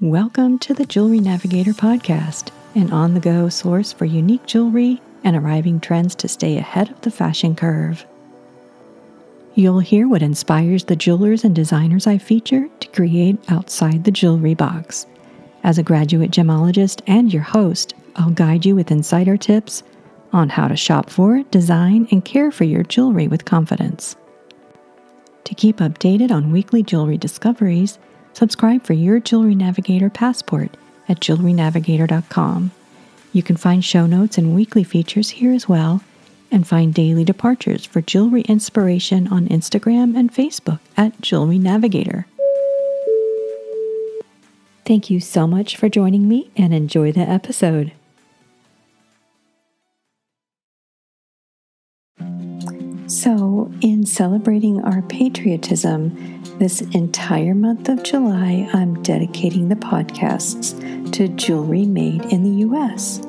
Welcome to the Jewelry Navigator podcast, an on the go source for unique jewelry and arriving trends to stay ahead of the fashion curve. You'll hear what inspires the jewelers and designers I feature to create outside the jewelry box. As a graduate gemologist and your host, I'll guide you with insider tips on how to shop for, design, and care for your jewelry with confidence. To keep updated on weekly jewelry discoveries, subscribe for your Jewelry Navigator passport at jewelrynavigator.com. You can find show notes and weekly features here as well, and find daily departures for jewelry inspiration on Instagram and Facebook at Jewelry Navigator. Thank you so much for joining me and enjoy the episode. So, in celebrating our patriotism, this entire month of July, I'm dedicating the podcasts to jewelry made in the US.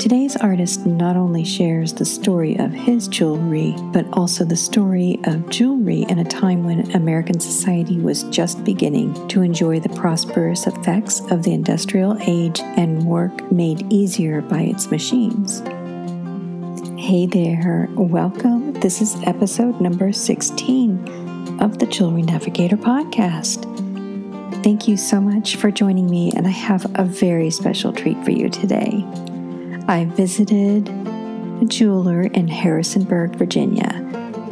Today's artist not only shares the story of his jewelry, but also the story of jewelry in a time when American society was just beginning to enjoy the prosperous effects of the industrial age and work made easier by its machines. Hey there, welcome. This is episode number 16 of the Jewelry Navigator podcast. Thank you so much for joining me, and I have a very special treat for you today. I visited a jeweler in Harrisonburg, Virginia.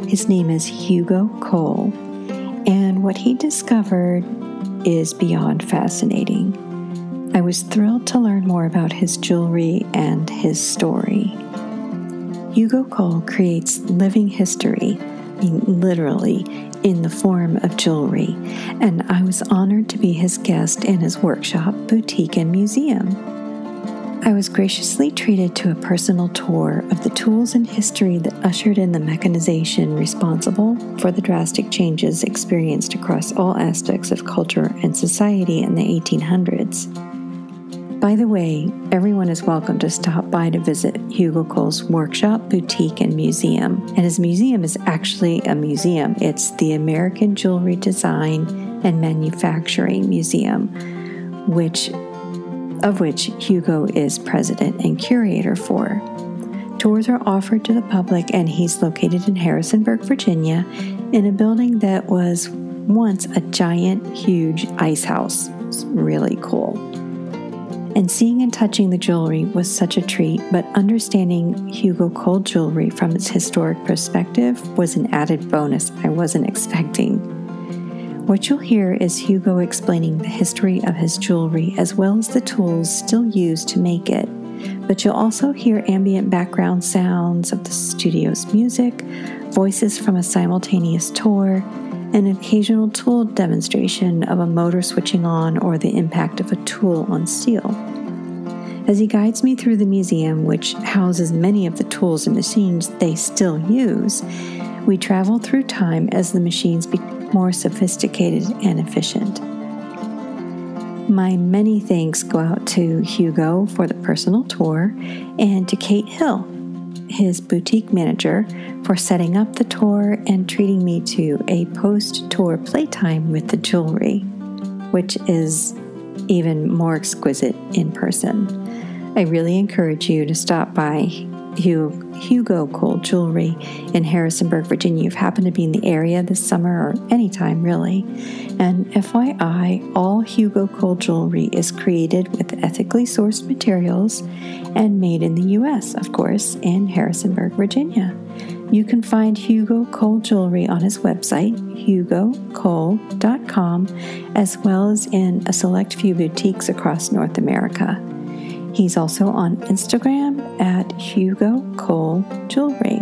His name is Hugo Kohl, and what he discovered is beyond fascinating. I was thrilled to learn more about his jewelry and his story. Hugo Kohl creates living history, Literally, in the form of jewelry, and I was honored to be his guest in his workshop, boutique, and museum. I was graciously treated to a personal tour of the tools and history that ushered in the mechanization responsible for the drastic changes experienced across all aspects of culture and society in the 1800s. By the way, everyone is welcome to stop by to visit Hugo Kohl's workshop, boutique, and museum. And his museum is actually a museum. It's the American Jewelry Design and Manufacturing Museum, which of which Hugo is president and curator for. Tours are offered to the public, and he's located in Harrisonburg, Virginia, in a building that was once a giant, huge ice house. It's really cool. And seeing and touching the jewelry was such a treat, but understanding Hugo Kohl jewelry from its historic perspective was an added bonus I wasn't expecting. What you'll hear is Hugo explaining the history of his jewelry as well as the tools still used to make it. But you'll also hear ambient background sounds of the studio's music, voices from a simultaneous tour, an occasional tool demonstration of a motor switching on or the impact of a tool on steel. As he guides me through the museum, which houses many of the tools and machines they still use, we travel through time as the machines become more sophisticated and efficient. My many thanks go out to Hugo for the personal tour and to Kate Hill, his boutique manager, for setting up the tour and treating me to a post tour playtime with the jewelry, which is even more exquisite in person. I really encourage you to stop by Hugo Kohl Jewelry in Harrisonburg, Virginia. If you happen to be in the area this summer or anytime really. And FYI, all Hugo Kohl jewelry is created with ethically sourced materials and made in the US, of course, in Harrisonburg, Virginia. You can find Hugo Kohl jewelry on his website, hugokohl.com, as well as in a select few boutiques across North America. He's also on Instagram at Hugo Kohl Jewelry.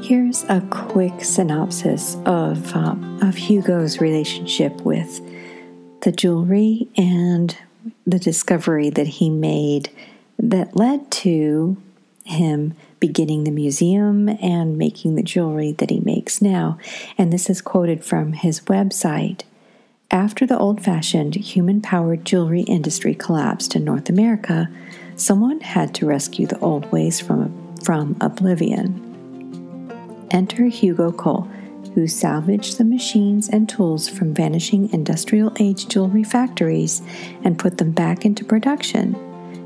Here's a quick synopsis of, um, of Hugo's relationship with the jewelry and the discovery that he made that led to him beginning the museum and making the jewelry that he makes now. And this is quoted from his website. After the old fashioned, human powered jewelry industry collapsed in North America, someone had to rescue the old ways from, from oblivion. Enter Hugo Kohl, who salvaged the machines and tools from vanishing industrial age jewelry factories and put them back into production.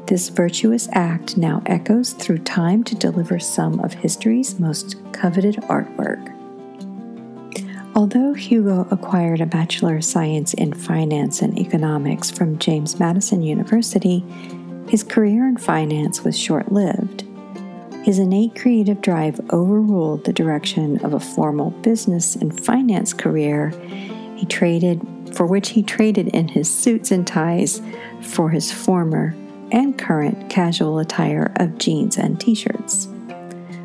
This virtuous act now echoes through time to deliver some of history's most coveted artwork. Although Hugo acquired a Bachelor of Science in Finance and Economics from James Madison University, his career in finance was short lived. His innate creative drive overruled the direction of a formal business and finance career he traded for which he traded in his suits and ties for his former and current casual attire of jeans and t-shirts.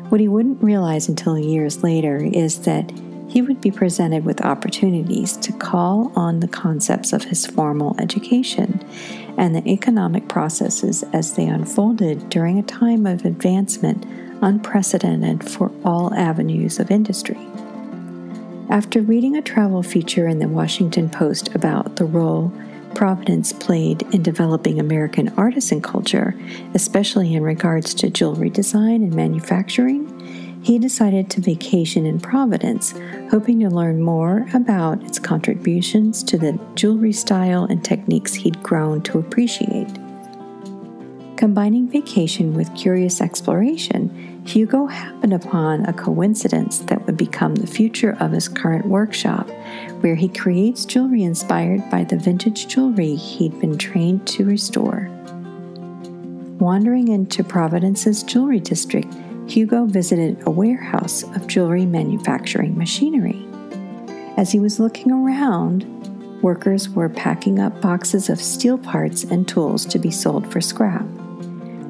What he wouldn't realize until years later is that he would be presented with opportunities to call on the concepts of his formal education and the economic processes as they unfolded during a time of advancement unprecedented for all avenues of industry. After reading a travel feature in the Washington Post about the role Providence played in developing American artisan culture, especially in regards to jewelry design and manufacturing, he decided to vacation in Providence, hoping to learn more about its contributions to the jewelry style and techniques he'd grown to appreciate. Combining vacation with curious exploration, Hugo happened upon a coincidence that would become the future of his current workshop, where he creates jewelry inspired by the vintage jewelry he'd been trained to restore. Wandering into Providence's jewelry district, Hugo visited a warehouse of jewelry manufacturing machinery. As he was looking around, workers were packing up boxes of steel parts and tools to be sold for scrap.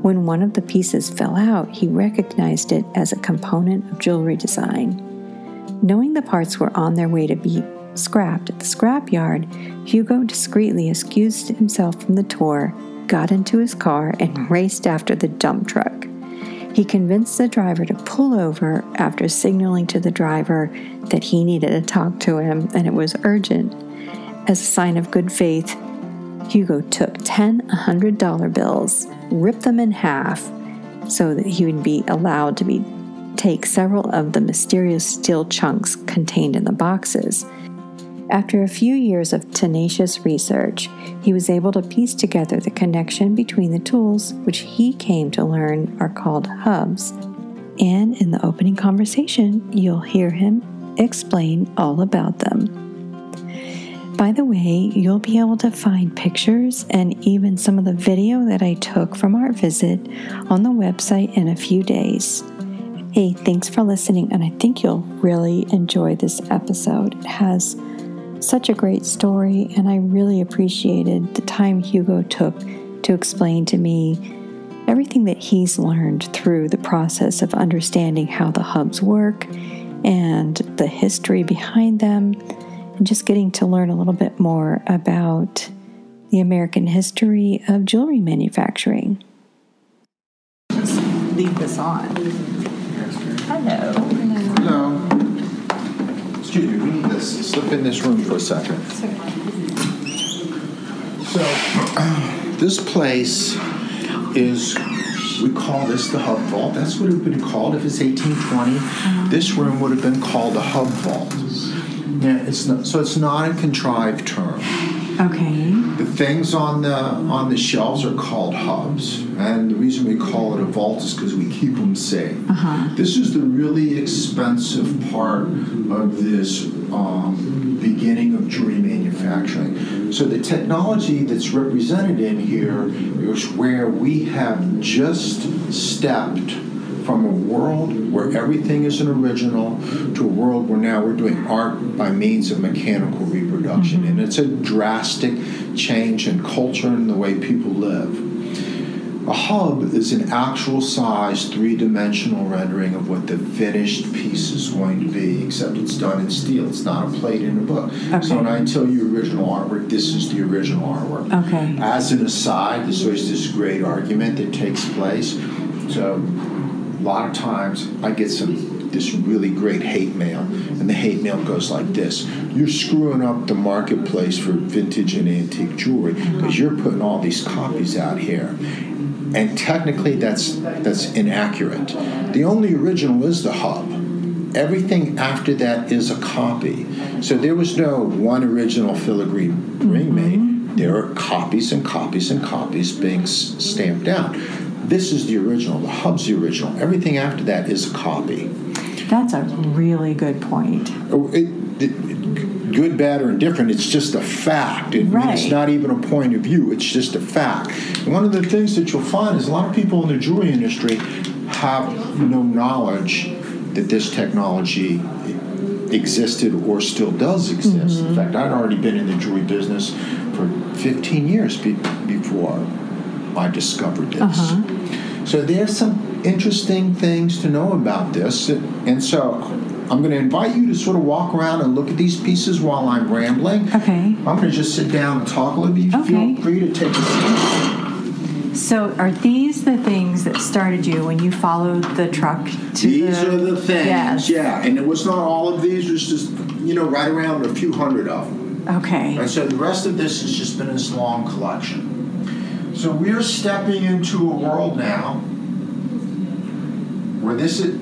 When one of the pieces fell out, he recognized it as a component of jewelry design. Knowing the parts were on their way to be scrapped at the scrapyard, Hugo discreetly excused himself from the tour, got into his car, and raced after the dump truck. He convinced the driver to pull over after signaling to the driver that he needed to talk to him and it was urgent. As a sign of good faith, Hugo took 10 $100 bills, ripped them in half so that he would be allowed to be take several of the mysterious steel chunks contained in the boxes after a few years of tenacious research, he was able to piece together the connection between the tools, which he came to learn are called hubs. And in the opening conversation, you'll hear him explain all about them. By the way, you'll be able to find pictures and even some of the video that I took from our visit on the website in a few days. Hey, thanks for listening, and I think you'll really enjoy this episode. It has such a great story, and I really appreciated the time Hugo took to explain to me everything that he's learned through the process of understanding how the hubs work and the history behind them, and just getting to learn a little bit more about the American history of jewelry manufacturing. Just leave this on. Hello. Hello. Excuse me, we need this. Slip in this room for a second. So, this place is, we call this the Hub Vault. That's what it would have been called if it's 1820. Uh-huh. This room would have been called the Hub Vault. Yeah, it's not, so it's not a contrived term. Okay. The things on the on the shelves are called hubs, and the reason we call it a vault is because we keep them safe. Uh-huh. This is the really expensive part of this um, beginning of jewelry manufacturing. So the technology that's represented in here is where we have just stepped from a world where everything is an original to a world where now we're doing art by means of mechanical reproduction. Mm-hmm. And it's a drastic change in culture and the way people live. A hub is an actual size, three dimensional rendering of what the finished piece is going to be, except it's done in steel. It's not a plate in a book. Okay. So when I tell you original artwork, this is the original artwork. Okay. As an aside, there's always this great argument that takes place. So a lot of times I get some this really great hate mail, the hate mail goes like this: You're screwing up the marketplace for vintage and antique jewelry because you're putting all these copies out here, and technically that's that's inaccurate. The only original is the hub. everything after that is a copy. So there was no one original filigree ring made. There are copies and copies and copies being s- stamped out. This is the original. The hub's the original. Everything after that is a copy. That's a really good point. Oh, It, it, good, bad, or indifferent, it's just a fact. It, Right. It's not even a point of view, it's just a fact. And one of the things that you'll find is a lot of people in the jewelry industry have no knowledge that this technology existed or still does exist. In mm-hmm. fact, I'd already been in the jewelry business for 15 years be, before I discovered this. Uh-huh. So there's some interesting things to know about this. And so I'm going to invite you to sort of walk around and look at these pieces while I'm rambling. Okay. I'm going to just sit down and talk a little bit. You Okay. Feel free to take a seat. So, are these the things that started you when you followed the truck to These the, are the things, Yes. yeah. And it was not all of these, it was just, you know, right around a few hundred of them. Okay. And so the rest of this has just been this long collection. So we're stepping into a world now where this is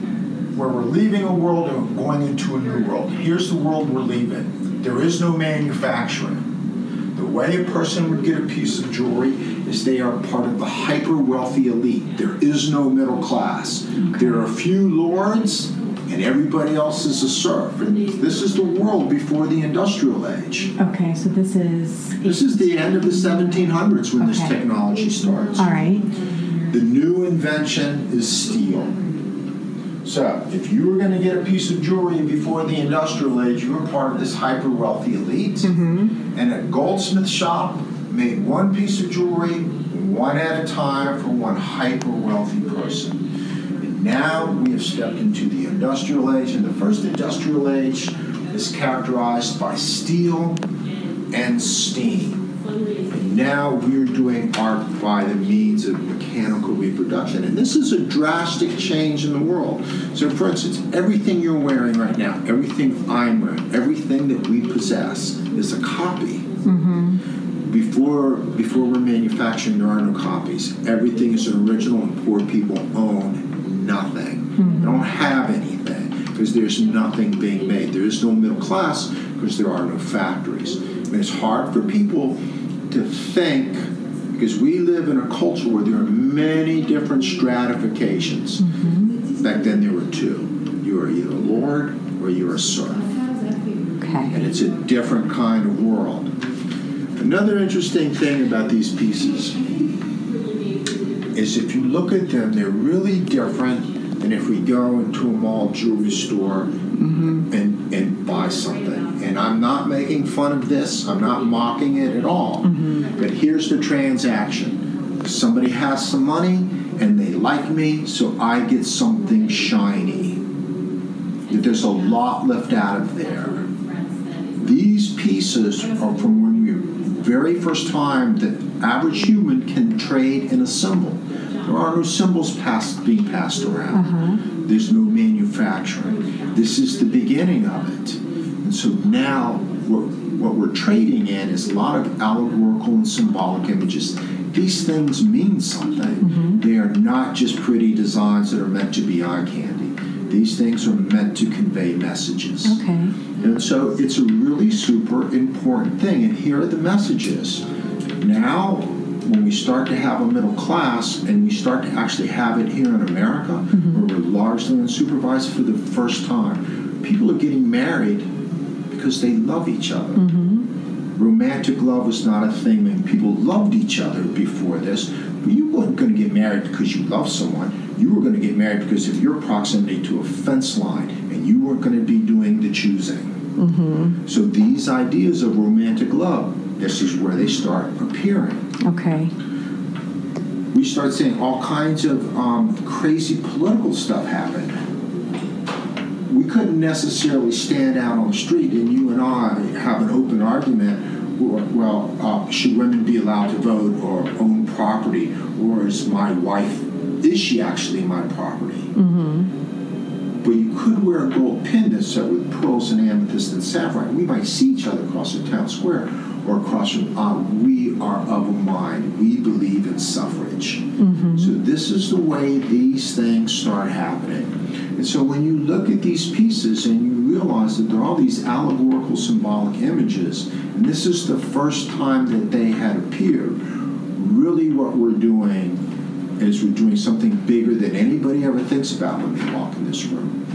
where we're leaving a world and going into a new world. Here's the world we're leaving. There is no manufacturing. The way a person would get a piece of jewelry is they are part of the hyper wealthy elite. There is no middle class. There are a few lords and everybody else is a serf. And this is the world before the industrial age. Okay. So this is This is the end of the 1700s when this technology starts. all right. The new invention is steel. So, if you were going to get a piece of jewelry before the industrial age, you were part of this hyper wealthy elite. Mm-hmm. And a goldsmith shop made one piece of jewelry, one at a time, for one hyper wealthy person. And now we have stepped into the industrial age, and the first industrial age is characterized by steel and steam. And now we're doing art by the means of mechanical reproduction. And this is a drastic change in the world. So, for instance, everything you're wearing right now, everything I'm wearing, everything that we possess is a copy. Mm-hmm. Before, before we're manufacturing, there are no copies. Everything is an original, and poor people own nothing. Mm-hmm. They don't have anything because there's nothing being made. There is no middle class because there are no factories. And it's hard for people to think because we live in a culture where there are many different stratifications. Mm-hmm. Back then, there were two. You are either a lord or you're a serf Okay. and it's a different kind of world. Another interesting thing about these pieces is if you look at them, they're really different than if we go into a mall jewelry store Mm-hmm. and, and buy something. And I'm not making fun of this, I'm not mocking it at all. Mm-hmm. But here's the transaction somebody has some money and they like me, so I get something shiny. There's a lot left out of there. These pieces are from when we very first time that average human can trade and a symbol. There are no symbols passed, being passed around. Uh-huh. There's no manufacturing. This is the beginning of it. And so now what, what we're trading in is a lot of allegorical and symbolic images. These things mean something. Mm-hmm. They are not just pretty designs that are meant to be eye candy. These things are meant to convey messages. Okay. And so it's a really super important thing. And here are the messages. Now, when we start to have a middle class and we start to actually have it here in America, mm-hmm. where we're largely unsupervised for the first time, people are getting married because they love each other. Mm-hmm. Romantic love was not a thing. and people loved each other before this, but you weren't going to get married because you love someone. You were going to get married because of your proximity to a fence line, and you weren't going to be doing the choosing. Mm-hmm. So these ideas of romantic love, this is where they start appearing. Okay. We start seeing all kinds of um, crazy political stuff happen. We couldn't necessarily stand out on the street and you and I have an open argument. Well, uh, should women be allowed to vote or own property, or is my wife is she actually my property? Mm-hmm. But you could wear a gold pendant set with pearls and amethyst and sapphire. We might see each other across the town square or across from. Uh, we are of a mind. We believe in suffrage. So this is the way these things start happening. And so when you look at these pieces and you realize that there are all these allegorical symbolic images, and this is the first time that they had appeared, really what we're doing is we're doing something bigger than anybody ever thinks about when they walk in this room.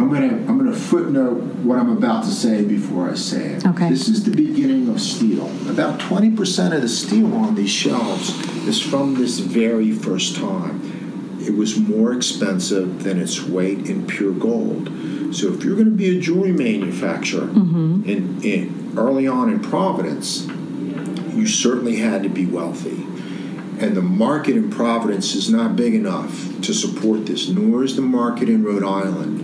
I'm gonna I'm gonna footnote what I'm about to say before I say it. Okay. This is the beginning of steel. About 20% of the steel on these shelves is from this very first time. It was more expensive than its weight in pure gold. So if you're going to be a jewelry manufacturer mm-hmm. in, in early on in Providence, you certainly had to be wealthy. And the market in Providence is not big enough to support this, nor is the market in Rhode Island,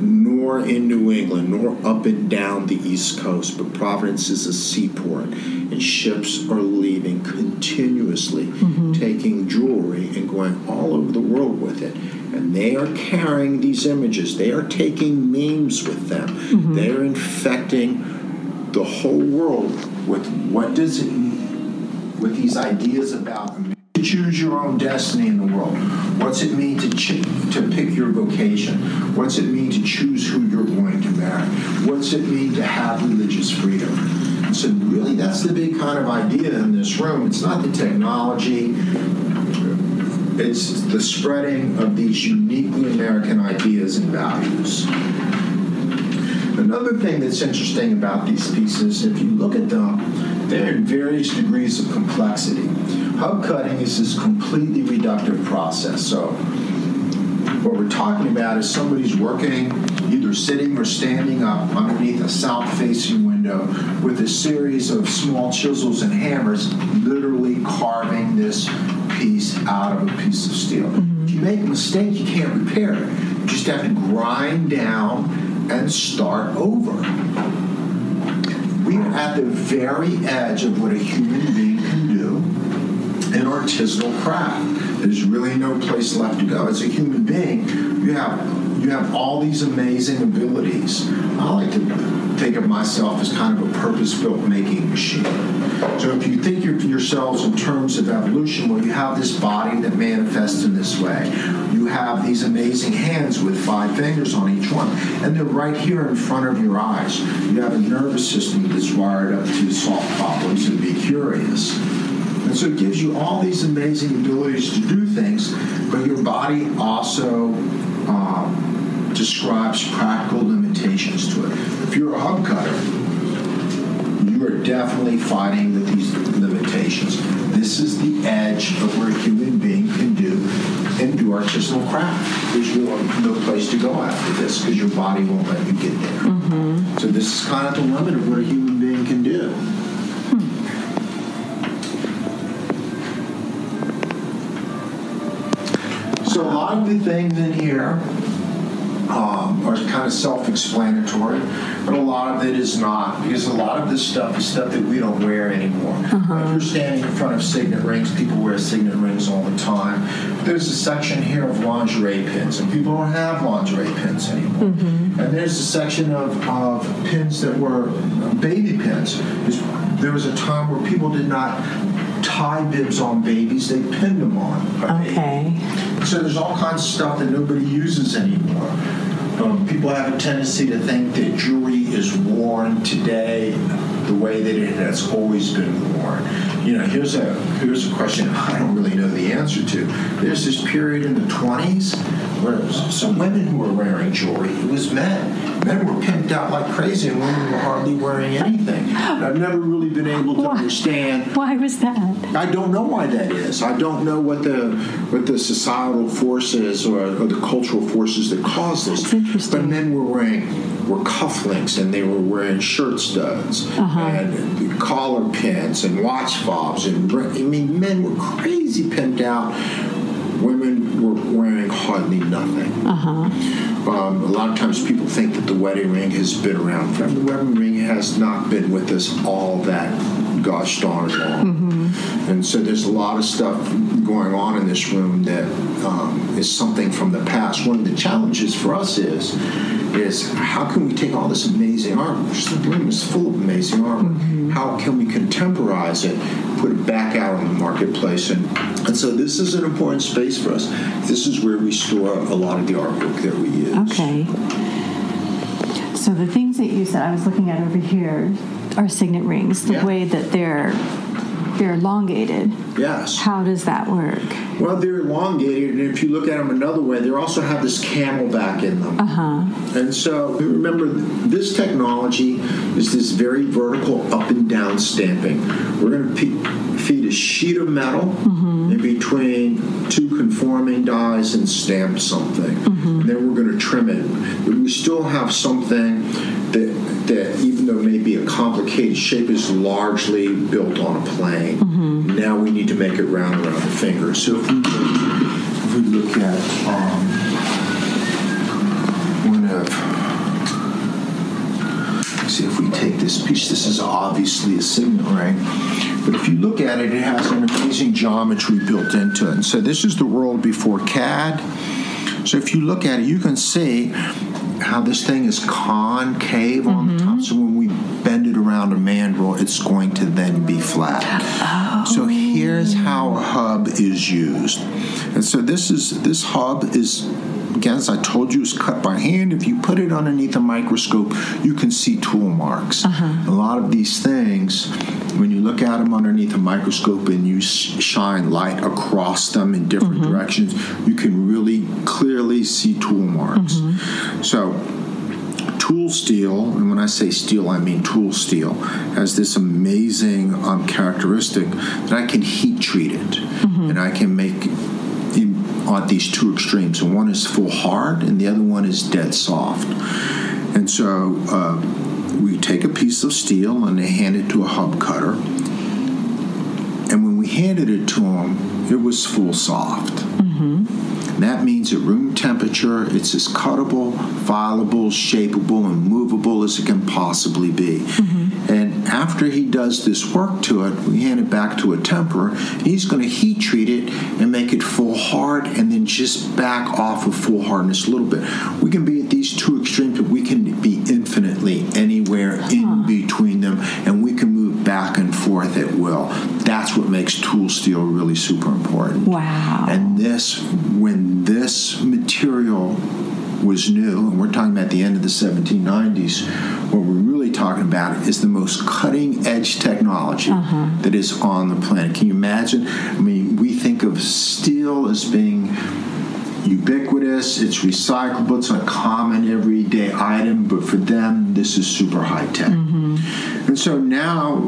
nor in New England, nor up and down the East Coast. But Providence is a seaport, and ships are leaving continuously, mm-hmm. taking jewelry and going all over the world with it. And they are carrying these images, they are taking memes with them, mm-hmm. they are infecting the whole world with what does it mean, with these ideas about to choose your own destiny in the world. What's it mean to ch- to pick your vocation? What's it mean to choose who you're going to marry? What's it mean to have religious freedom? So really that's the big kind of idea in this room. It's not the technology. It's the spreading of these uniquely American ideas and values. Another thing that's interesting about these pieces, if you look at them, they're in various degrees of complexity. Hub cutting is this completely reductive process. So, what we're talking about is somebody's working, either sitting or standing up underneath a south facing window with a series of small chisels and hammers, literally carving this piece out of a piece of steel. Mm-hmm. If you make a mistake, you can't repair it. You just have to grind down and start over. We are at the very edge of what a human being can do in artisanal craft. There's really no place left to go. As a human being, you have you have all these amazing abilities. I like to think of myself as kind of a purpose-built making machine. So if you think of yourselves in terms of evolution, well, you have this body that manifests in this way. You have these amazing hands with five fingers on each one, and they're right here in front of your eyes. You have a nervous system that's wired up to solve problems and be curious. And so it gives you all these amazing abilities to do things, but your body also um, describes practical limitations to it. If you're a hub cutter, you are definitely fighting with these limitations. This is the edge of where a human being can do and do artisanal craft. There's really no place to go after this because your body won't let you get there. So this is kind of the limit of what a human So a lot of the things in here um, are kind of self-explanatory, but a lot of it is not because a lot of this stuff is stuff that we don't wear anymore. If you're standing in front of signet rings, people wear signet rings all the time. There's a section here of lingerie pins, and people don't have lingerie pins anymore. And there's a section of, of pins that were baby pins. There was a time where people did not tie bibs on babies; they pinned them on. a baby. So there's all kinds of stuff that nobody uses anymore. Um, people have a tendency to think that jewelry is worn today the way that it has always been worn. You know, here's a here's a question I don't really know the answer to. There's this period in the 20s where some women who were wearing jewelry. It was men. Men were pimped out like crazy, and women were hardly wearing anything. I've never really been able to Why? understand Why was that? I don't know why that is. I don't know what the what the societal forces or, or the cultural forces that cause this. That's interesting. But men were wearing were cufflinks and they were wearing shirt studs Uh-huh. and collar pins and watch fobs and I mean men were crazy pimped out. Women were wearing hardly nothing. Uh-huh. Um, a lot of times people think that the wedding ring has been around forever. The wedding ring has not been with us all that gosh darn long. Mm-hmm. And so there's a lot of stuff going on in this room that um, is something from the past. One of the challenges for us is is how can we take all this amazing art? The room is full of amazing artwork. How can we contemporize it, put it back out in the marketplace? And, and so this is an important space for us. This is where we store a lot of the artwork that we use. Okay. So the things that you said, I was looking at over here, are signet rings. The Yeah. way that they're they're elongated. Yes. How does that work? Well, they're elongated, and if you look at them another way, they also have this camelback in them. Uh huh. And so remember, this technology is this very vertical up and down stamping. We're going to feed a sheet of metal in between two conforming dies and stamp something. And then we're going to trim it. But we still have something that, that even though maybe a complicated shape, is largely built on a plane. Now we need to make it round around the finger. So if we look, if we look at um, one of see if we take this piece this is obviously a signet ring but if you look at it it has an amazing geometry built into it and so this is the world before cad so if you look at it you can see how this thing is concave on the top. So when we bend it around a mandrel it's going to then be flat. So oh. here's how a hub is used. And so this is this hub is again, as I told you, is cut by hand. If you put it underneath a microscope, you can see tool marks. Uh-huh. A lot of these things, when you look at them underneath a microscope and you shine light across them in different directions, you can really clearly see tool marks. So, tool steel, and when I say steel, I mean tool steel, has this amazing um, characteristic that I can heat treat it, and I can make in, on these two extremes. And one is full hard, and the other one is dead soft. And so uh, we take a piece of steel and they hand it to a hub cutter. And when we handed it to them, it was full soft. Mm-hmm. That means at room temperature, it's as cuttable, fileable, shapeable, and movable as it can possibly be. Mm-hmm. And after he does this work to it, we hand it back to a temperer. He's going to heat treat it and make it full hard, and then just back off of full hardness a little bit. We can be at these two extremes, but we can be infinitely anywhere in between them, and we can back and forth at will. That's what makes tool steel really super important. Wow. And this, when this material was new, and we're talking about the end of the 1790s, what we're really talking about is the most cutting edge technology uh-huh. that is on the planet. Can you imagine? I mean, we think of steel as being ubiquitous, it's recyclable, it's a common everyday item, but for them, this is super high tech. Mm-hmm. And so now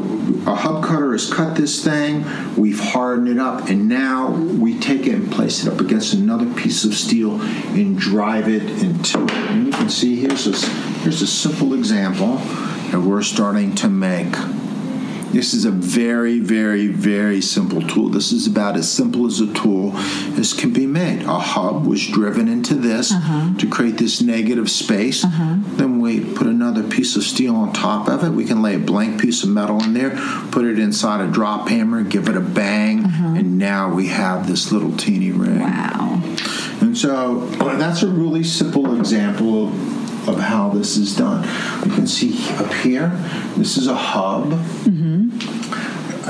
a hub cutter has cut this thing, we've hardened it up, and now we take it and place it up against another piece of steel and drive it into it. And you can see here's a, here's a simple example that we're starting to make. This is a very, very, very simple tool. This is about as simple as a tool as can be made. A hub was driven into this uh-huh. to create this negative space. Uh-huh. Then we put another piece of steel on top of it. We can lay a blank piece of metal in there, put it inside a drop hammer, give it a bang, mm-hmm. and now we have this little teeny ring. Wow. And so that's a really simple example of, of how this is done. You can see up here, this is a hub. It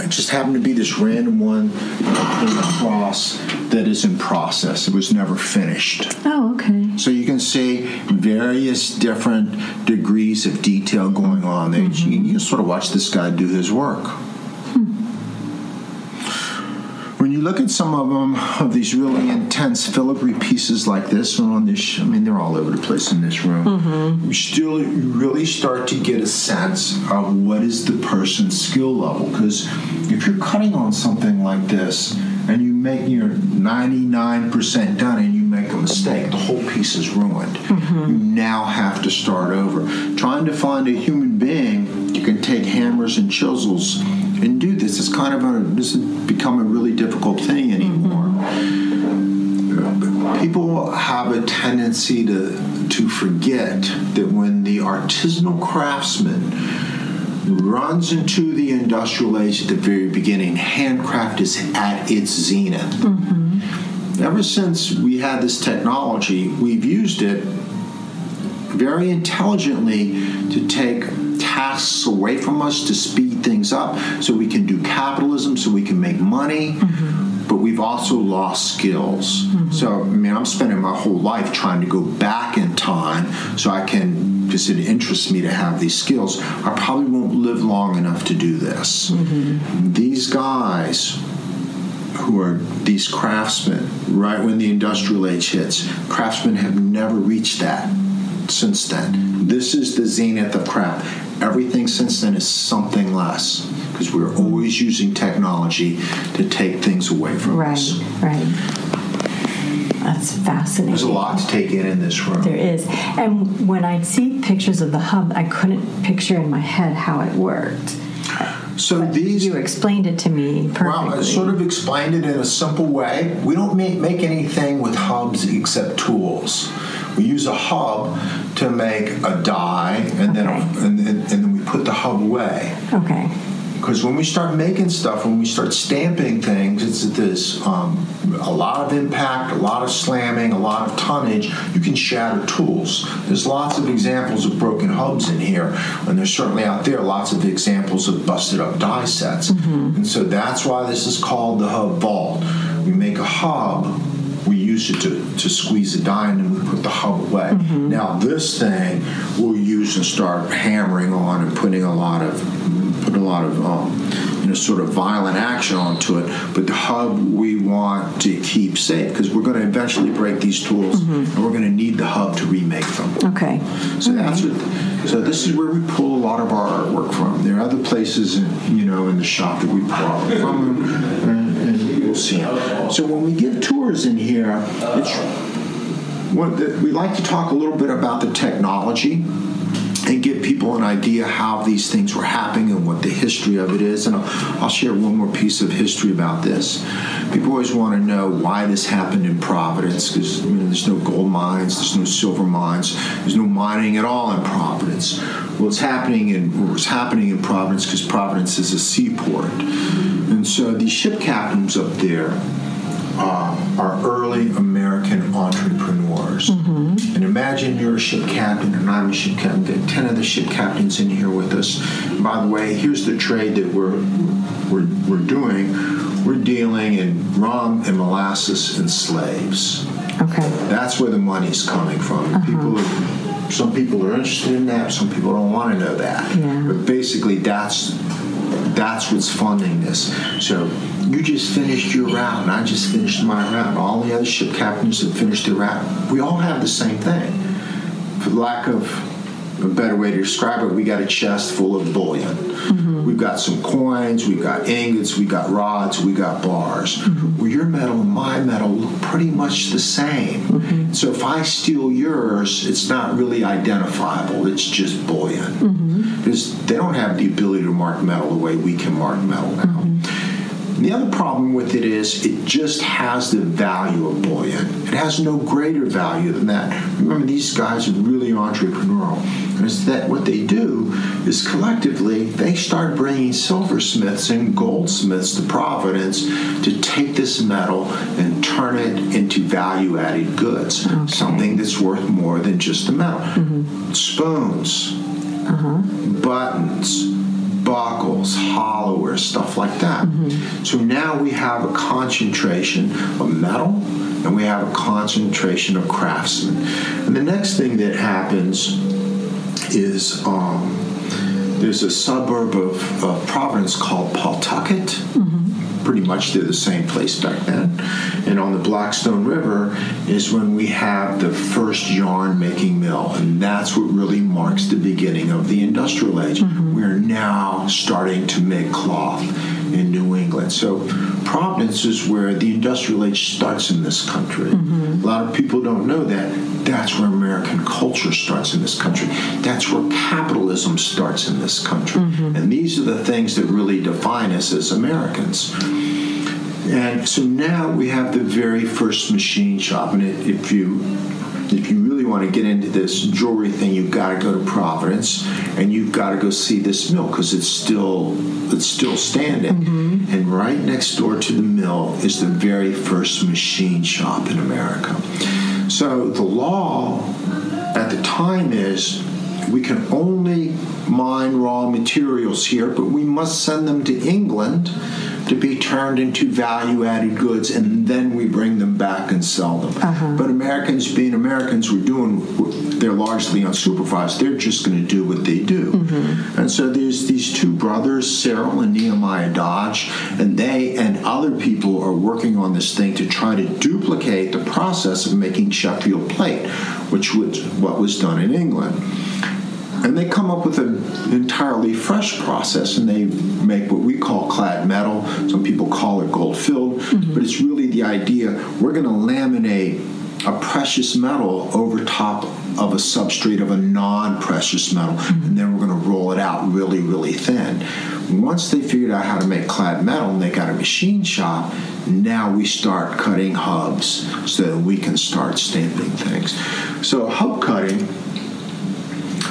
just happened to be this random one that came across that is in process. It was never finished. Oh, okay. So you can see various different degrees of detail going on there. Mm-hmm. You, you sort of watch this guy do his work. When you look at some of them, of these really intense filigree pieces like this one on this, I mean, they're all over the place in this room. Mm-hmm. You still you really start to get a sense of what is the person's skill level. Because if you're cutting on something like this and you make you're 99% done and you make a mistake, the whole piece is ruined. Mm-hmm. You now have to start over. Trying to find a human being, you can take hammers and chisels and do this. It's kind of a this has become a really difficult thing anymore. Mm-hmm. People have a tendency to to forget that when the artisanal craftsman runs into the industrial age at the very beginning, handcraft is at its zenith. Mm-hmm. Ever since we had this technology, we've used it very intelligently to take tasks away from us to speed things up so we can do capitalism, so we can make money. Mm-hmm. But we've also lost skills. Mm-hmm. So, I mean, I'm spending my whole life trying to go back in time so I can, because it interests me to have these skills. I probably won't live long enough to do this. Mm-hmm. These guys who are these craftsmen, right when the industrial age hits, craftsmen have never reached that since then. This is the zenith of craft. Everything since then is something less because we're always using technology to take things away from right, us. Right, right. That's fascinating. There's a lot to take in in this room. There is. And when I see pictures of the hub, I couldn't picture in my head how it worked. So but these you explained it to me perfectly. Well, I sort of explained it in a simple way. We don't make, make anything with hubs except tools. We use a hub to make a die, and okay. then and, and, and then we put the hub away. Okay. Because when we start making stuff, when we start stamping things, it's this um, a lot of impact, a lot of slamming, a lot of tonnage. You can shatter tools. There's lots of examples of broken hubs in here, and there's certainly out there lots of examples of busted up die sets. Mm-hmm. And so that's why this is called the hub vault. We make a hub use it to, to squeeze a die and put the hub away. Mm-hmm. Now this thing we'll use and start hammering on and putting a lot of put a lot of um, you know sort of violent action onto it. But the hub we want to keep safe because we're going to eventually break these tools mm-hmm. and we're going to need the hub to remake them. Okay. So All that's what. So this is where we pull a lot of our artwork from. There are other places, in, you know, in the shop that we pull from, So when we give tours in here, it's we like to talk a little bit about the technology people an idea how these things were happening and what the history of it is. And I'll, I'll share one more piece of history about this. People always want to know why this happened in Providence because you know, there's no gold mines, there's no silver mines, there's no mining at all in Providence. Well, it's happening in what's happening in Providence because Providence is a seaport, and so these ship captains up there uh, are early American entrepreneurs. Mm-hmm. And imagine you're a ship captain and I'm a ship captain. There are 10 of the ship captains in here with us. by the way, here's the trade that we're, we're, we're doing. We're dealing in rum and molasses and slaves. Okay. That's where the money's coming from. Uh-huh. People are, some people are interested in that, some people don't want to know that. Yeah. But basically, that's that's what's funding this. So you just finished your round. and I just finished my route. All the other ship captains have finished their round. We all have the same thing. For lack of a better way to describe it, we got a chest full of bullion. Mm-hmm. We've got some coins, we've got ingots, we've got rods, we got bars. Mm-hmm. Well, your metal and my metal look pretty much the same. Mm-hmm. So if I steal yours, it's not really identifiable. It's just bullion. Mm-hmm. Because they don't have the ability to mark metal the way we can mark metal now. The other problem with it is it just has the value of bullion. It has no greater value than that. Remember, these guys are really entrepreneurial. And it's that what they do is collectively they start bringing silversmiths and goldsmiths to Providence to take this metal and turn it into value added goods, okay. something that's worth more than just the metal. Mm-hmm. Spoons, uh-huh. buttons buckles, hollowware, stuff like that. Mm-hmm. So now we have a concentration of metal and we have a concentration of craftsmen. And the next thing that happens is um, there's a suburb of, of Providence called Pawtucket. Mm-hmm pretty much they're the same place back then. And on the Blackstone River is when we have the first yarn making mill, and that's what really marks the beginning of the industrial age. Mm-hmm. We're now starting to make cloth in New England. So Providence is where the industrial age starts in this country. Mm-hmm. A lot of people don't know that. That's where American culture starts in this country. That's where capitalism starts in this country. Mm-hmm. And these are the things that really define us as Americans. And so now we have the very first machine shop. And if you if you want to get into this jewelry thing, you've got to go to Providence and you've got to go see this mill because it's still it's still standing. Mm-hmm. And right next door to the mill is the very first machine shop in America. So the law at the time is we can only mine raw materials here, but we must send them to England to be turned into value added goods and then we bring them back and sell them. Uh-huh. But Americans, being Americans, we're doing, they're largely unsupervised. They're just going to do what they do. Mm-hmm. And so there's these two brothers, Seril and Nehemiah Dodge, and they and other people are working on this thing to try to duplicate the process of making Sheffield plate, which was what was done in England and they come up with an entirely fresh process and they make what we call clad metal some people call it gold filled mm-hmm. but it's really the idea we're going to laminate a precious metal over top of a substrate of a non-precious metal mm-hmm. and then we're going to roll it out really really thin once they figured out how to make clad metal and they got a machine shop now we start cutting hubs so that we can start stamping things so hub cutting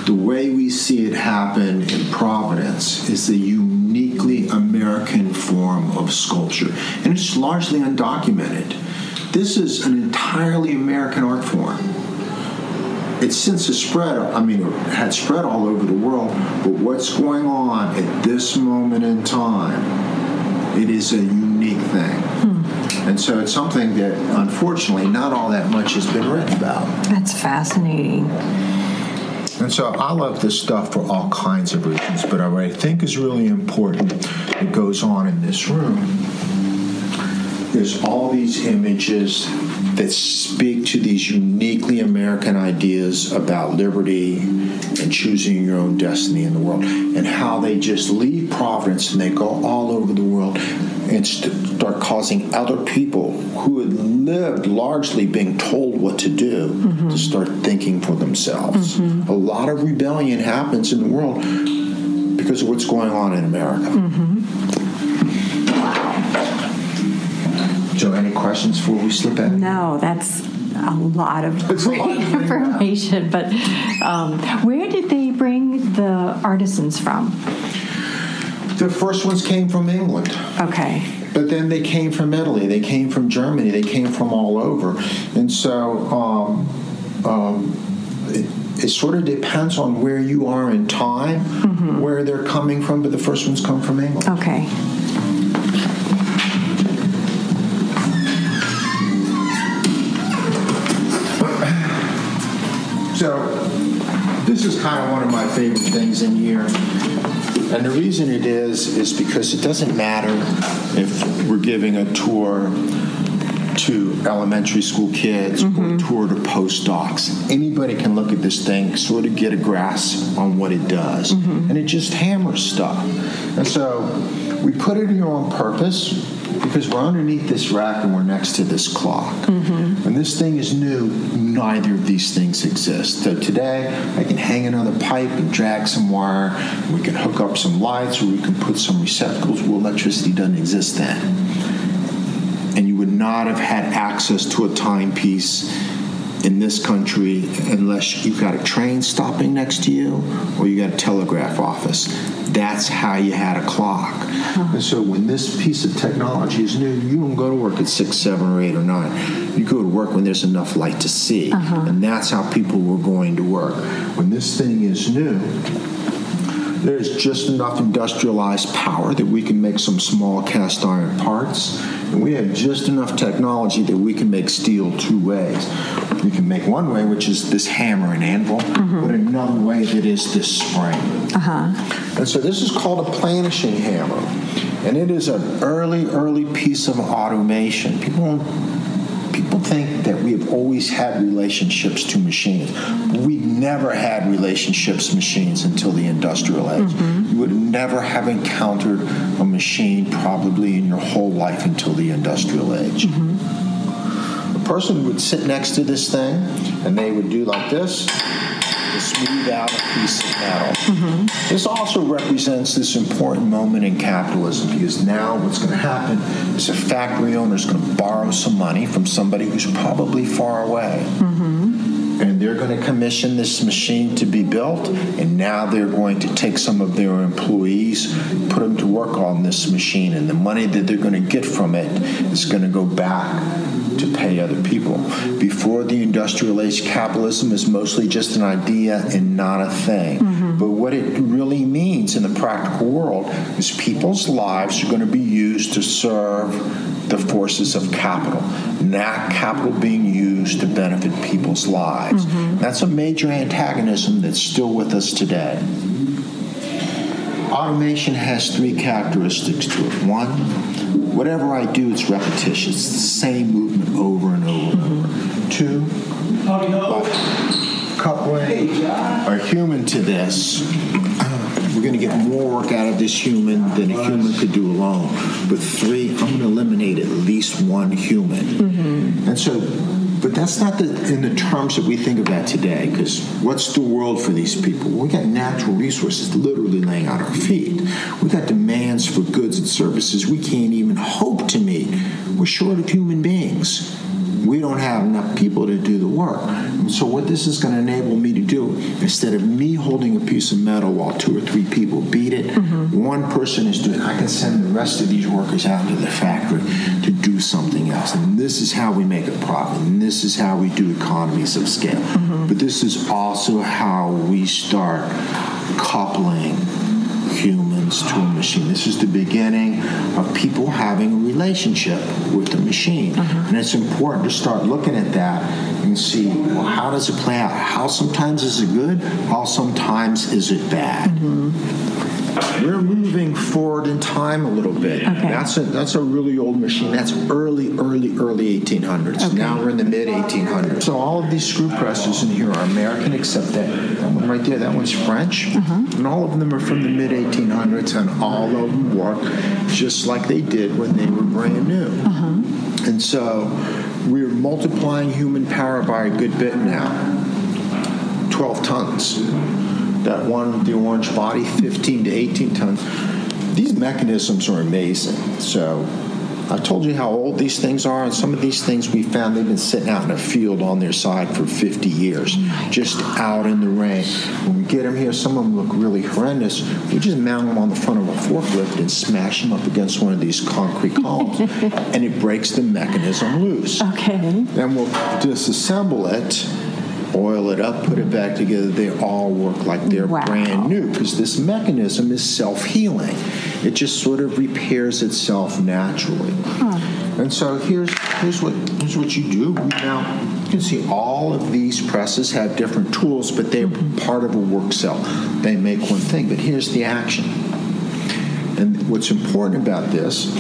the way we see it happen in Providence is the uniquely American form of sculpture, and it's largely undocumented. This is an entirely American art form. It's since has spread, I mean, it had spread all over the world, but what's going on at this moment in time, it is a unique thing. Hmm. And so it's something that, unfortunately, not all that much has been written about. That's fascinating. And so I love this stuff for all kinds of reasons, but what I think is really important that goes on in this room is all these images that speak to these uniquely American ideas about liberty and choosing your own destiny in the world, and how they just leave Providence and they go all over the world and start causing other people who had lived largely being told what to do mm-hmm. to start thinking for themselves. Mm-hmm. A lot of rebellion happens in the world because of what's going on in America. Mm-hmm. Questions before we slip in? No, that's a lot of great information. But um, where did they bring the artisans from? The first ones came from England. Okay. But then they came from Italy, they came from Germany, they came from all over. And so um, um, it, it, sort of depends on where you are in time, mm-hmm. where they're coming from, but the first ones come from England. Okay. So, this is kind of one of my favorite things in here. And the reason it is, is because it doesn't matter if we're giving a tour to elementary school kids mm-hmm. or a tour to postdocs. Anybody can look at this thing, sort of get a grasp on what it does. Mm-hmm. And it just hammers stuff. And so we put it here on purpose because we're underneath this rack and we're next to this clock. Mm-hmm. This thing is new, neither of these things exist. So today, I can hang another pipe and drag some wire. We can hook up some lights, or we can put some receptacles. Well, electricity doesn't exist then, and you would not have had access to a timepiece in this country unless you've got a train stopping next to you or you got a telegraph office. That's how you had a clock. Uh-huh. And so when this piece of technology is new, you don't go to work at six, seven, or eight, or nine. You go to work when there's enough light to see. Uh-huh. And that's how people were going to work. When this thing is new, there's just enough industrialized power that we can make some small cast iron parts and we have just enough technology that we can make steel two ways. We can make one way, which is this hammer and anvil, mm-hmm. but another way that is this spring. Uh-huh. And so this is called a planishing hammer. And it is an early, early piece of automation. People people think that we have always had relationships to machines. We never had relationships machines until the industrial age. Mm-hmm. You would never have encountered a machine probably in your whole life until the industrial age. Mm-hmm. A person would sit next to this thing and they would do like this to smooth out a piece of metal. Mm-hmm. This also represents this important moment in capitalism because now what's going to happen is a factory owner is going to borrow some money from somebody who's probably far away. Mm-hmm. And they're going to commission this machine to be built, and now they're going to take some of their employees, put them to work on this machine, and the money that they're going to get from it is going to go back to pay other people. Before the industrial age, capitalism is mostly just an idea and not a thing. Mm-hmm. But what it really means in the practical world is people's lives are going to be used to serve the forces of capital, not capital being used to benefit people's lives. Mm-hmm. That's a major antagonism that's still with us today. Automation has three characteristics to it. One, whatever I do, it's repetitious. It's the same movement over and over and over. Two, coupling a human to this we're going to get more work out of this human than a human could do alone. But three, I'm going to eliminate at least one human. Mm-hmm. And so, but that's not the, in the terms that we think of that today, because what's the world for these people? We got natural resources literally laying at our feet. We got demands for goods and services we can't even hope to meet. We're short of human beings we don't have enough people to do the work. And so what this is going to enable me to do, instead of me holding a piece of metal while two or three people beat it, mm-hmm. one person is doing. I can send the rest of these workers out into the factory to do something else. And this is how we make a profit. And this is how we do economies of scale. Mm-hmm. But this is also how we start coupling humans to a machine. This is the beginning of people having a relationship with the machine. Uh-huh. And it's important to start looking at that and see well, how does it play out? How sometimes is it good? How sometimes is it bad? Mm-hmm. We're moving forward in time a little bit. Okay. That's a that's a really old machine. That's early, early, early 1800s. Okay. Now we're in the mid 1800s. So all of these screw presses in here are American, except that, that one right there. That one's French, uh-huh. and all of them are from the mid 1800s, and all of them work just like they did when they were brand new. Uh-huh. And so we're multiplying human power by a good bit now. 12 tons that one, the orange body, 15 to 18 tons. These mechanisms are amazing. So I told you how old these things are, and some of these things we found they've been sitting out in a field on their side for 50 years, just out in the rain. When we get them here, some of them look really horrendous. We just mount them on the front of a forklift and smash them up against one of these concrete columns, and it breaks the mechanism loose. Okay. Then we'll disassemble it oil it up, put it back together, they all work like they're wow. brand new because this mechanism is self healing. It just sort of repairs itself naturally. Huh. And so here's here's what here's what you do. Now you can see all of these presses have different tools, but they're mm-hmm. part of a work cell. They make one thing. But here's the action. And what's important about this,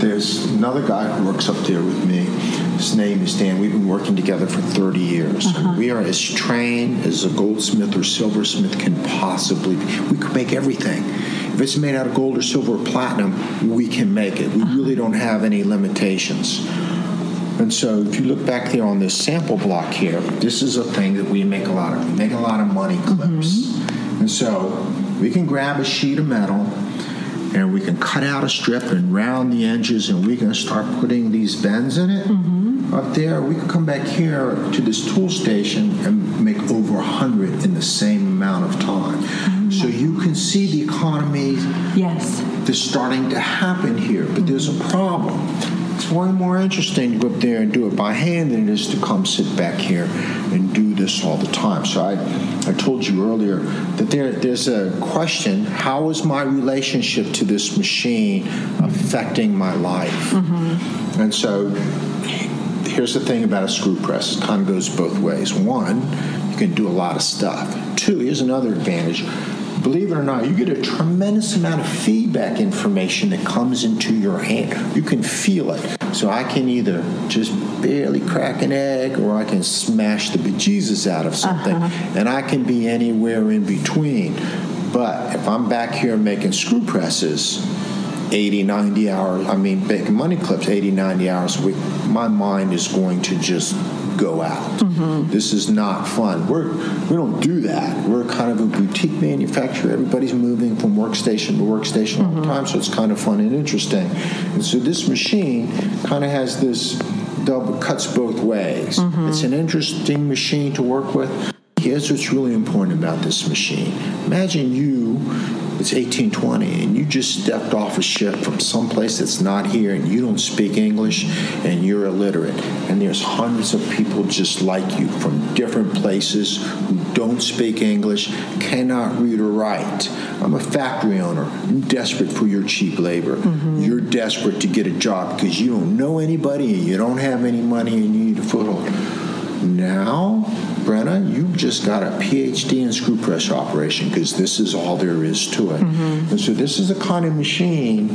there's another guy who works up there with me his name is Dan. We've been working together for 30 years. Uh-huh. We are as trained as a goldsmith or silversmith can possibly be. We could make everything. If it's made out of gold or silver or platinum, we can make it. We uh-huh. really don't have any limitations. And so, if you look back there on this sample block here, this is a thing that we make a lot of. We make a lot of money clips. Mm-hmm. And so, we can grab a sheet of metal and we can cut out a strip and round the edges, and we can start putting these bends in it. Mm-hmm up there, we could come back here to this tool station and make over 100 in the same amount of time. Mm-hmm. So you can see the economy yes. that's starting to happen here, but there's a problem. It's way more interesting to go up there and do it by hand than it is to come sit back here and do this all the time. So I, I told you earlier that there, there's a question how is my relationship to this machine affecting my life? Mm-hmm. And so here's the thing about a screw press it kind of goes both ways. One, you can do a lot of stuff. Two, here's another advantage. Believe it or not, you get a tremendous amount of feedback information that comes into your hand. You can feel it. So I can either just barely crack an egg or I can smash the bejesus out of something. Uh-huh. And I can be anywhere in between. But if I'm back here making screw presses, 80, 90 hours, I mean, big money clips, 80, 90 hours a week, my mind is going to just go out. Mm-hmm. This is not fun. We're we don't do that. We're kind of a boutique manufacturer. Everybody's moving from workstation to workstation mm-hmm. all the mm-hmm. time, so it's kind of fun and interesting. And so this machine kind of has this double cuts both ways. It's an interesting machine to work with. Here's what's really important about this machine. Imagine you, it's 1820, and you just stepped off a ship from someplace that's not here, and you don't speak English, and you're illiterate. And there's hundreds of people just like you from different places who don't speak English, cannot read or write. I'm a factory owner. I'm desperate for your cheap labor. Mm-hmm. You're desperate to get a job because you don't know anybody and you don't have any money and you need a foothold. Now, Brenna, you've just got a PhD in screw press operation because this is all there is to it. Mm-hmm. And so this is the kind of machine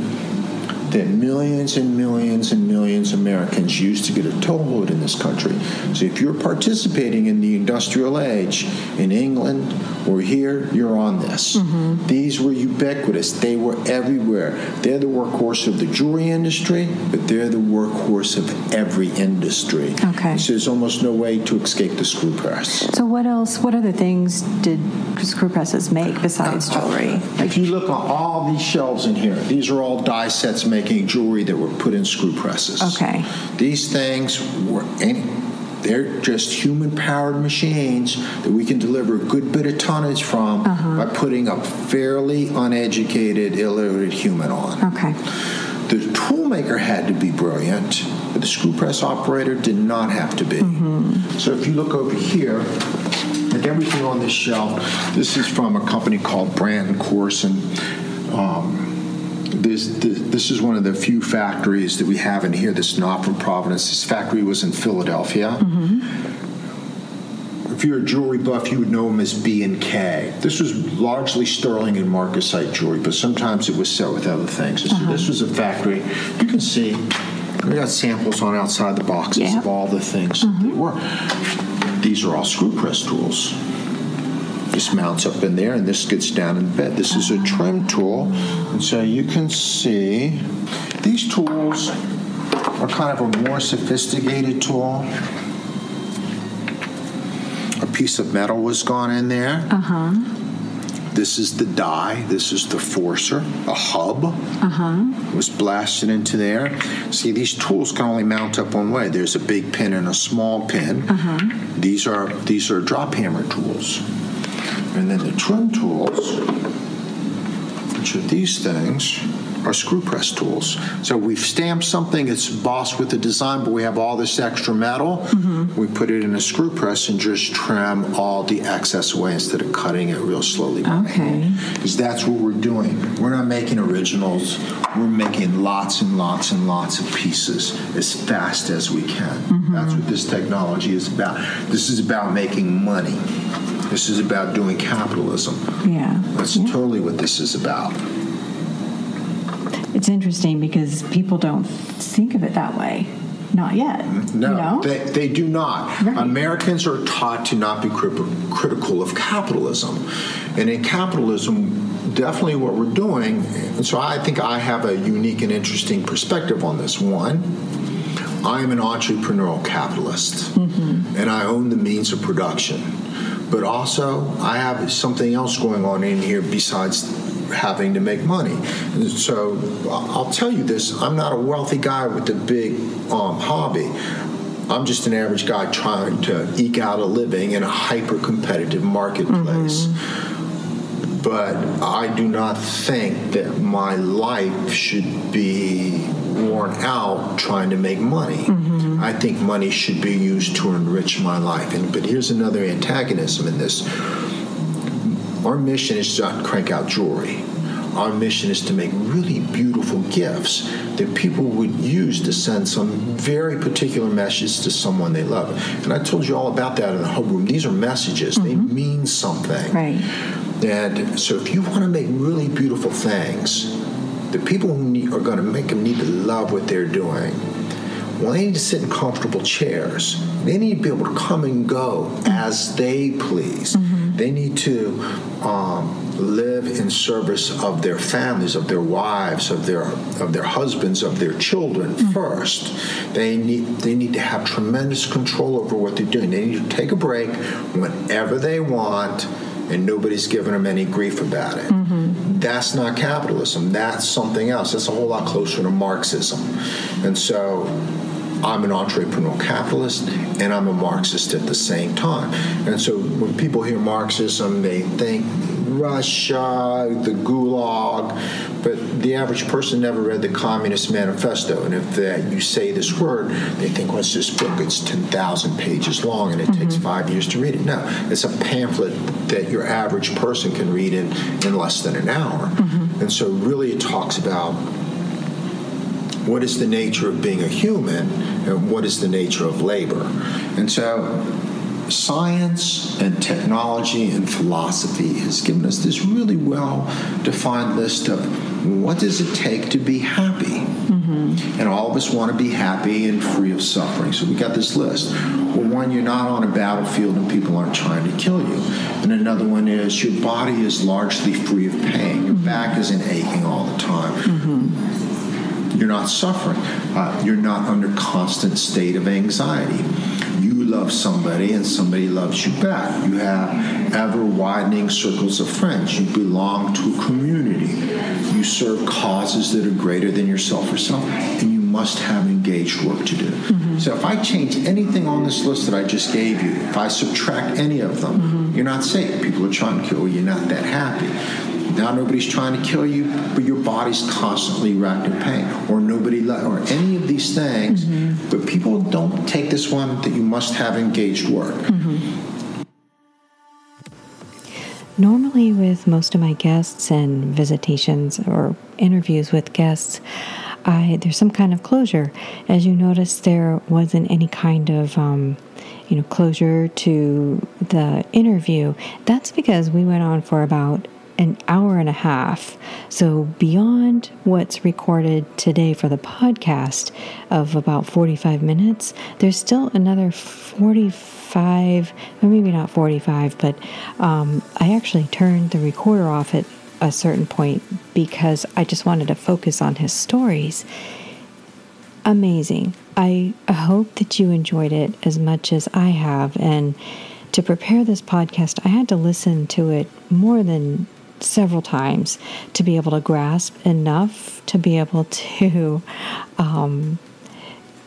that millions and millions and millions of Americans used to get a toehold in this country. So if you're participating in the industrial age in England or here, you're on this. Mm-hmm. These were ubiquitous. They were everywhere. They're the workhorse of the jewelry industry, but they're the workhorse of every industry. Okay. So there's almost no way to escape the screw press. So what else? What other things did screw presses make besides jewelry? If you look on all these shelves in here, these are all die sets making jewelry that were put in screw presses. Okay. These things were any. They're just human powered machines that we can deliver a good bit of tonnage from by putting a fairly uneducated, illiterate human on. Okay. The toolmaker had to be brilliant, but the screw press operator did not have to be. So if you look over here, like everything on this shelf, this is from a company called Brandon Corson. Um, this, this, this is one of the few factories that we have in here that's not from Providence. This factory was in Philadelphia. Mm-hmm. If you're a jewelry buff, you would know them as B and K. This was largely sterling and marcasite jewelry, but sometimes it was set with other things. So uh-huh. this was a factory. You can see we got samples on outside the boxes Yeah. of all the things that they mm-hmm. were. These are all screw press tools. This mounts up in there, and this gets down in bed. This is a trim tool, and so you can see these tools are kind of a more sophisticated tool a piece of metal was gone in there. Uh huh. This is the die. This is the forcer. A hub Uh-huh. was blasted into there. See, these tools can only mount up one way. There's a big pin and a small pin. Uh-huh. These are these are drop hammer tools, and then the trim tools, which are these things, are screw press tools. So we've stamped something it's embossed with the design, but we have all this extra metal. Mm-hmm. We put it in a screw press and just trim all the excess away instead of cutting it real slowly. Okay. Because that's what we're doing. We're not making originals. We're making lots and lots and lots of pieces as fast as we can. Mm-hmm. That's what this technology is about. This is about making money. This is about doing capitalism. Yeah. That's totally what this is about. It's interesting because people don't think of it that way. Not yet. Mm-hmm. No, You know? they, they do not. Right. Americans are taught to not be cri- critical of capitalism. And in capitalism, definitely what we're doing, and so I think I have a unique and interesting perspective on this. One, I am an entrepreneurial capitalist, mm-hmm. and I own the means of production. But also, I have something else going on in here besides having to make money. So, I'll tell you this: I'm not a wealthy guy with a big um, hobby. I'm just an average guy trying to eke out a living in a hyper-competitive marketplace but I do not think that my life should be worn out trying to make money. Mm-hmm. I think money should be used to enrich my life. And but here's another antagonism in this. Our mission is to not crank out jewelry. Our mission is to make really beautiful gifts that people would use to send some very particular message to someone they love. And I told you all about that in the hub room. These are messages. They mm-hmm. mean something. Right. And so, if you want to make really beautiful things, the people who need, are going to make them need to love what they're doing. Well, they need to sit in comfortable chairs. They need to be able to come and go as they please. They need to um, live in service of their families, of their wives, of their of their husbands, of their children first. They need they need to have tremendous control over what they're doing. They need to take a break whenever they want and nobody's giving them any grief about it. That's not capitalism. That's something else. That's a whole lot closer to Marxism. And so I'm an entrepreneurial capitalist and I'm a Marxist at the same time. And so when people hear Marxism, they think Russia, the Gulag, but the average person never read the Communist Manifesto. And if that, you say this word, they think, what's this book? It's 10,000 pages long and it mm-hmm. takes five years to read it. No, it's a pamphlet that your average person can read in, in less than an hour. Mm-hmm. And so, really, it talks about what is the nature of being a human and what is the nature of labor. And so, science and technology and philosophy has given us this really well defined list of what does it take to be happy. Mm-hmm. and all of us want to be happy and free of suffering. So we got this list. Well one you're not on a battlefield and people aren't trying to kill you. And another one is your body is largely free of pain. Your back isn't aching all the time. Mm-hmm. you're not suffering. Uh, you're not under constant state of anxiety love somebody and somebody loves you back. You have ever widening circles of friends. You belong to a community. You serve causes that are greater than yourself or self, and you must have engaged work to do. Mm-hmm. So if I change anything on this list that I just gave you, if I subtract any of them, mm-hmm. you're not safe. People are trying to kill you. You're not that happy. Now nobody's trying to kill you, but your body's constantly racked in pain, or nobody, or any of these things. Mm-hmm. But people don't take this one that you must have engaged work. Mm-hmm. Normally, with most of my guests and visitations or interviews with guests, I, there's some kind of closure. As you notice, there wasn't any kind of um, you know closure to the interview. That's because we went on for about an hour and a half. So, beyond what's recorded today for the podcast of about 45 minutes, there's still another 45, or maybe not 45, but um, I actually turned the recorder off at a certain point because I just wanted to focus on his stories. Amazing. I hope that you enjoyed it as much as I have. And to prepare this podcast, I had to listen to it more than several times to be able to grasp enough to be able to um,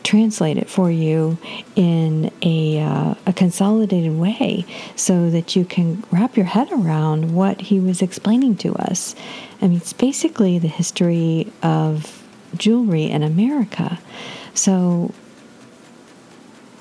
translate it for you in a, uh, a consolidated way so that you can wrap your head around what he was explaining to us. I mean, it's basically the history of jewelry in America. So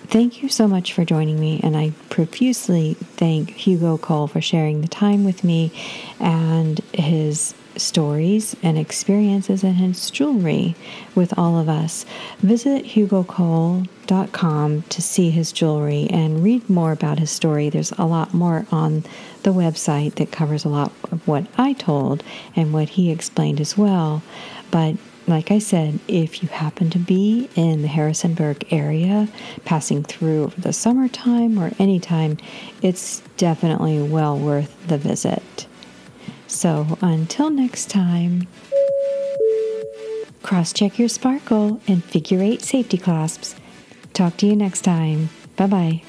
Thank you so much for joining me, and I profusely thank Hugo Kohl for sharing the time with me and his stories and experiences and his jewelry with all of us. Visit hugokohl.com to see his jewelry and read more about his story. There's a lot more on the website that covers a lot of what I told and what he explained as well. But like I said, if you happen to be in the Harrisonburg area, passing through over the summertime or anytime, it's definitely well worth the visit. So until next time, cross check your sparkle and figure eight safety clasps. Talk to you next time. Bye bye.